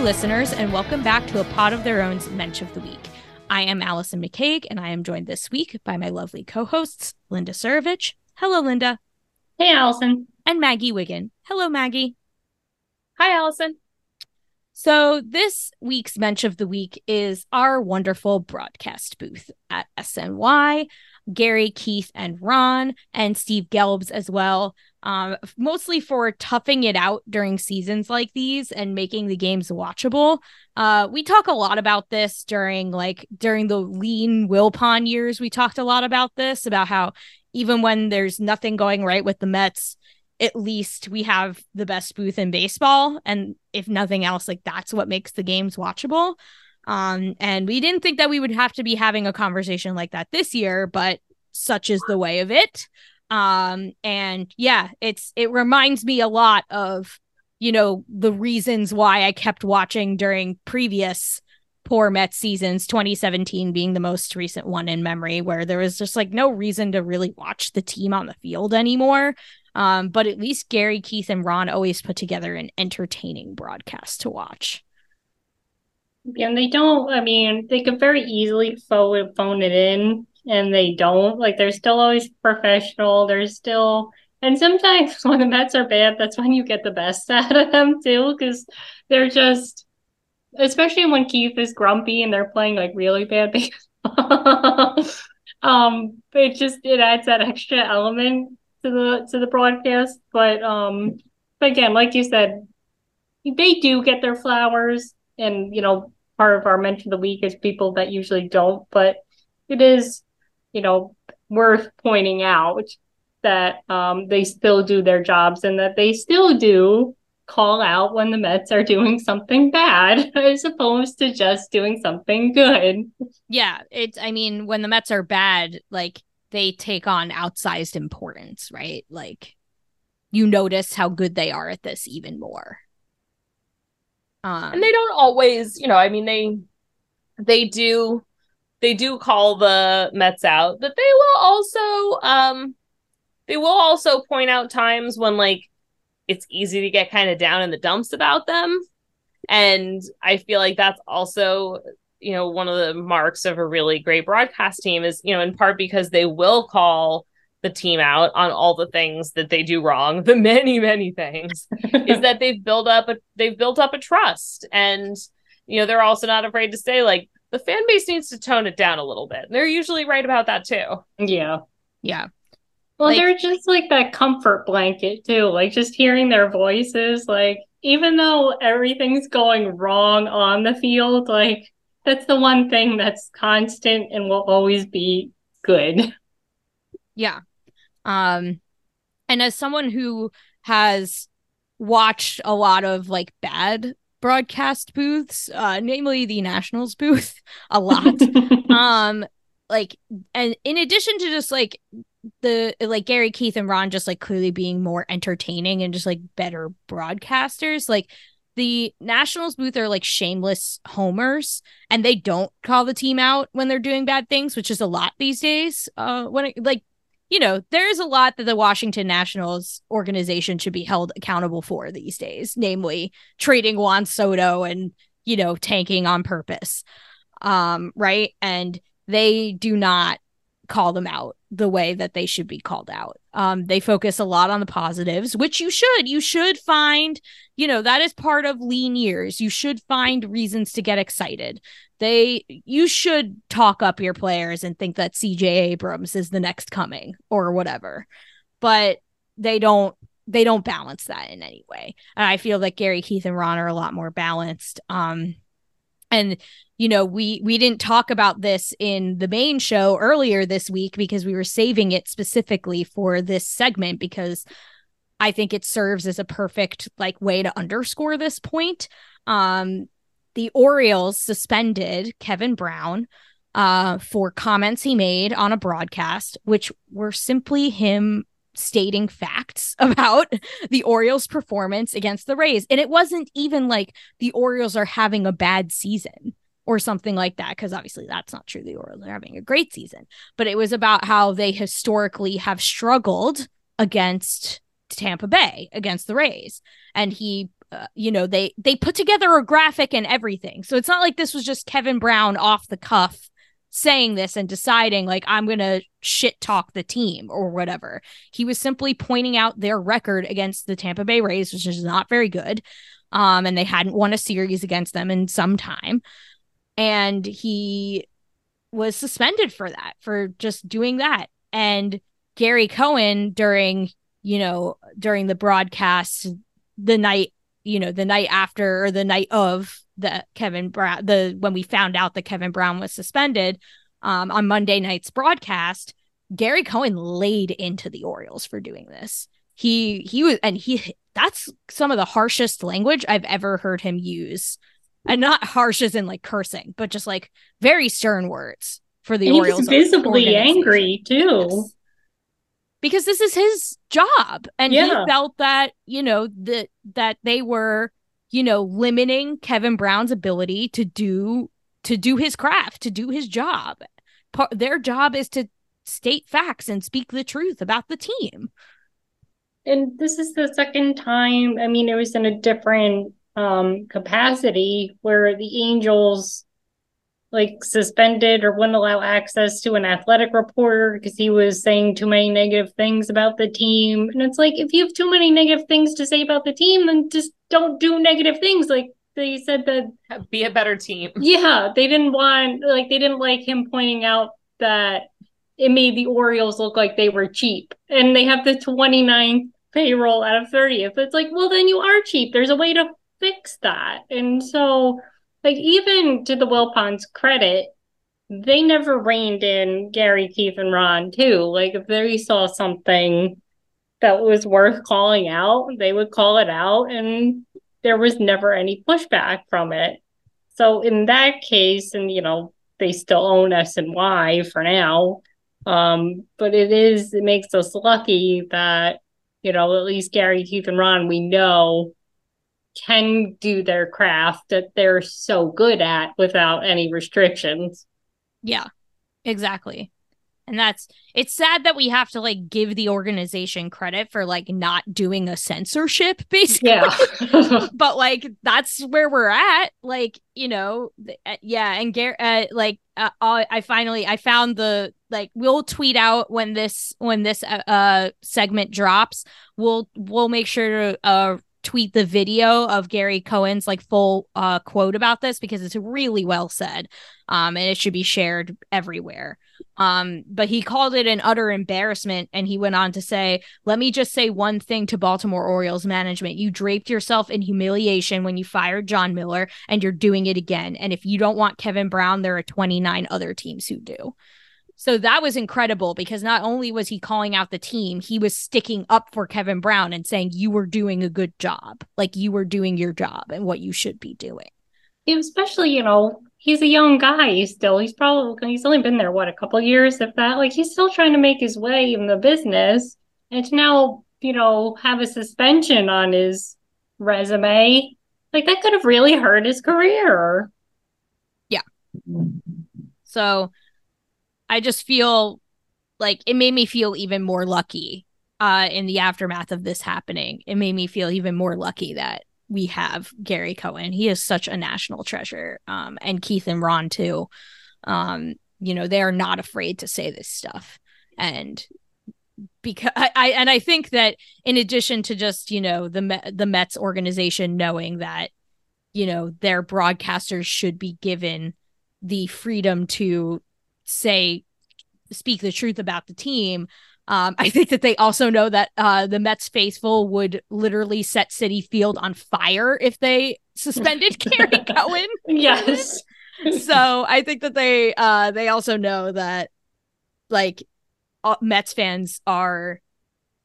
listeners, and welcome back to a Pod of Their Own's Mensch of the Week. I am Allison McCague, and I am joined this week by my lovely co hosts, Linda Surovich. Hello, Linda. Hey, Allison. And Maggie Wiggin. Hello, Maggie. Hi, Allison. So, this week's Mensch of the Week is our wonderful broadcast booth at SNY. Gary, Keith, and Ron, and Steve Gelbs as well. Um, mostly for toughing it out during seasons like these and making the games watchable. Uh, we talk a lot about this during like during the lean Wilpon years. We talked a lot about this about how even when there's nothing going right with the Mets, at least we have the best booth in baseball, and if nothing else, like that's what makes the games watchable. Um, and we didn't think that we would have to be having a conversation like that this year, but such is the way of it. Um, and yeah, it's it reminds me a lot of, you know, the reasons why I kept watching during previous poor Mets seasons, 2017 being the most recent one in memory, where there was just like no reason to really watch the team on the field anymore. Um, but at least Gary, Keith, and Ron always put together an entertaining broadcast to watch. And they don't, I mean, they could very easily phone, phone it in and they don't. Like they're still always professional. They're still, and sometimes when the Mets are bad, that's when you get the best out of them too, because they're just, especially when Keith is grumpy and they're playing like really bad baseball. um, it just it adds that extra element to the to the broadcast. But um, but again, like you said, they do get their flowers, and you know, part of our Mensch of the week is people that usually don't, but it is you know, worth pointing out that um, they still do their jobs and that they still do call out when the Mets are doing something bad as opposed to just doing something good. Yeah, it's I mean, when the Mets are bad, like they take on outsized importance, right? Like you notice how good they are at this even more. Um, and they don't always, you know, I mean they they do they do call the Mets out, but they will also um they will also point out times when like it's easy to get kind of down in the dumps about them. And I feel like that's also, you know, one of the marks of a really great broadcast team is, you know, in part because they will call the team out on all the things that they do wrong, the many, many things, is that they've built up a they've built up a trust. And you know, they're also not afraid to say, like, the fan base needs to tone it down a little bit. They're usually right about that too. Yeah. Yeah. Well, Like- they're just like that comfort blanket too. Like just hearing their voices, like even though everything's going wrong on the field, like that's the one thing that's constant and will always be good. Yeah. Um and as someone who has watched a lot of like bad broadcast booths, uh namely the Nationals booth a lot. um like and in addition to just like the like Gary Keith and Ron just like clearly being more entertaining and just like better broadcasters like the Nationals booth are like shameless homers and they don't call the team out when they're doing bad things which is a lot these days uh when it, like you know there is a lot that the Washington Nationals organization should be held accountable for these days namely trading Juan Soto and you know tanking on purpose. Um right? And they do not call them out the way that they should be called out. Um, they focus a lot on the positives, which you should. You should find, you know, that is part of lean years. You should find reasons to get excited. They, you should talk up your players and think that CJ Abrams is the next coming or whatever. But they don't, they don't balance that in any way. And I feel that Gary, Keith, and Ron are a lot more balanced. Um, and you know we we didn't talk about this in the main show earlier this week because we were saving it specifically for this segment because i think it serves as a perfect like way to underscore this point. Um the orioles suspended kevin brown uh for comments he made on a broadcast which were simply him stating facts about the Orioles performance against the Rays. And it wasn't even like the Orioles are having a bad season or something like that because obviously that's not true. The Orioles are having a great season. But it was about how they historically have struggled against Tampa Bay against the Rays. And he uh, you know they they put together a graphic and everything. So it's not like this was just Kevin Brown off the cuff saying this and deciding like I'm going to shit talk the team or whatever. He was simply pointing out their record against the Tampa Bay Rays which is not very good. Um and they hadn't won a series against them in some time. And he was suspended for that for just doing that. And Gary Cohen during, you know, during the broadcast the night, you know, the night after or the night of the Kevin Brown the when we found out that Kevin Brown was suspended um, on Monday night's broadcast, Gary Cohen laid into the Orioles for doing this. He he was and he that's some of the harshest language I've ever heard him use. And not harsh as in like cursing, but just like very stern words for the And he Orioles. was visibly angry too. Yes. Because this is his job. And Yeah. he felt that, you know, that that they were, you know, limiting Kevin Brown's ability to do to do his craft, to do his job. Their job is to state facts and speak the truth about the team. And this is the second time, I mean, it was in a different um capacity where the Angels like suspended or wouldn't allow access to an athletic reporter because he was saying too many negative things about the team. And it's like if you have too many negative things to say about the team, then just don't do negative things. Like they said that Be a better team. yeah, they didn't want like they didn't like him pointing out that it made the Orioles look like they were cheap. And they have the 29th payroll out of 30th. It's like, well then you are cheap. There's a way to fix that. And so like even to the Wilpons credit, they never reined in Gary, Keith, and Ron too. Like if they saw something that was worth calling out, they would call it out and there was never any pushback from it. So in that case, and you know, they still own SNY for now. Um, but it is it makes us lucky that, you know, at least Gary, Keith, and Ron, we know can do their craft that they're so good at without any restrictions. Yeah, exactly. And that's it's sad that we have to like give the organization credit for like not doing a censorship, basically. Yeah. but like that's where we're at. Like you know, th- uh, yeah. And Gar- uh, like uh, I I finally I found the like we'll tweet out when this when this uh, uh segment drops. We'll we'll make sure to uh tweet the video of Gary Cohen's like full uh quote about this because it's really well said. Um and it should be shared everywhere. Um but he called it an utter embarrassment and he went on to say, "Let me just say one thing to Baltimore Orioles management. You draped yourself in humiliation when you fired Jon Miller and you're doing it again. And if you don't want Kevin Brown, there are 29 other teams who do." So that was incredible because not only was he calling out the team, he was sticking up for Kevin Brown and saying you were doing a good job, like you were doing your job and what you should be doing. Especially, you know, he's a young guy he's still. He's probably he's only been there what a couple years, if that. Like he's still trying to make his way in the business, and to now, you know, have a suspension on his resume, like that could have really hurt his career. Yeah. So I just feel like it made me feel even more lucky uh, in the aftermath of this happening. It made me feel even more lucky that we have Gary Cohen. He is such a national treasure. Um, and Keith and Ron too. Um, you know, they are not afraid to say this stuff. And because I, I and I think that in addition to just, you know, the the Mets organization knowing that, you know, their broadcasters should be given the freedom to say speak the truth about the team. Um, I think that they also know that uh, the Mets faithful would literally set Citi Field on fire if they suspended Gary Cohen. Yes. so I think that they uh, they also know that like uh, Mets fans are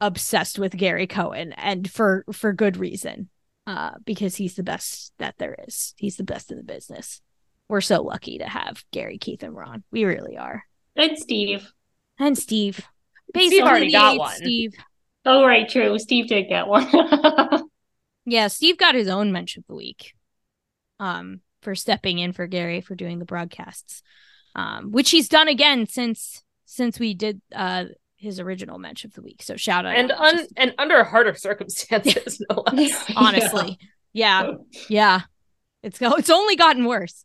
obsessed with Gary Cohen and for for good reason. Uh, because he's the best that there is. He's the best in the business. We're so lucky to have Gary, Keith, and Ron. We really are. And Steve. And Steve. Steve already got one. Steve. Oh, right, true. Steve did get one. Yeah, Steve got his own Mensch of the week. Um, for stepping in for Gary for doing the broadcasts. Um, which he's done again since since we did uh his original Mensch of the week. So shout out And un- and under harder circumstances, no less. honestly. yeah. Yeah. It's it's only gotten worse.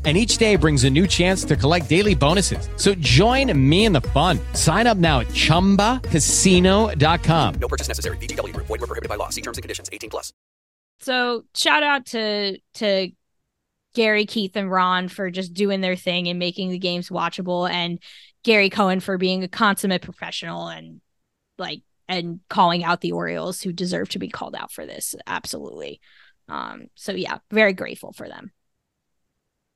And each day brings a new chance to collect daily bonuses. So join me in the fun. Sign up now at chumbacasino.com. No purchase necessary. VGW Group. Void were prohibited by law. See terms and conditions. 18 plus. So shout out to to Gary, Keith, and Ron for just doing their thing and making the games watchable, and Gary Cohen for being a consummate professional and like and calling out the Orioles who deserve to be called out for this. Absolutely. Um, so yeah, very grateful for them.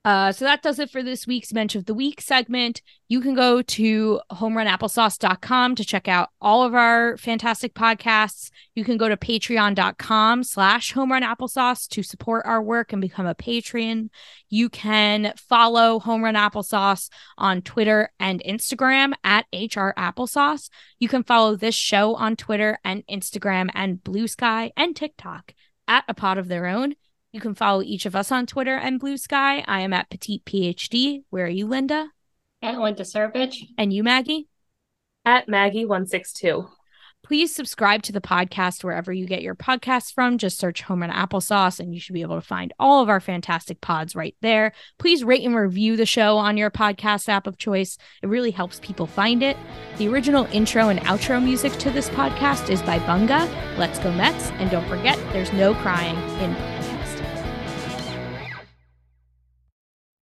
Uh, so that does it for this week's Mensch of the Week segment. You can go to homerunapplesauce.com to check out all of our fantastic podcasts. You can go to patreon.com slash homerunapplesauce to support our work and become a patron. You can follow Home Run Applesauce on Twitter and Instagram at HR Applesauce. You can follow this show on Twitter and Instagram and Blue Sky and TikTok at A Pod of Their Own. You can follow each of us on Twitter and Blue Sky. I am at Petite PhD. Where are you, Linda? At Linda Surovich. And you, Maggie? At Maggie162. Please subscribe to the podcast wherever you get your podcasts from. Just search Home Run Applesauce and you should be able to find all of our fantastic pods right there. Please rate and review the show on your podcast app of choice. It really helps people find it. The original intro and outro music to this podcast is by Bunga. Let's go Mets. And don't forget, there's no crying in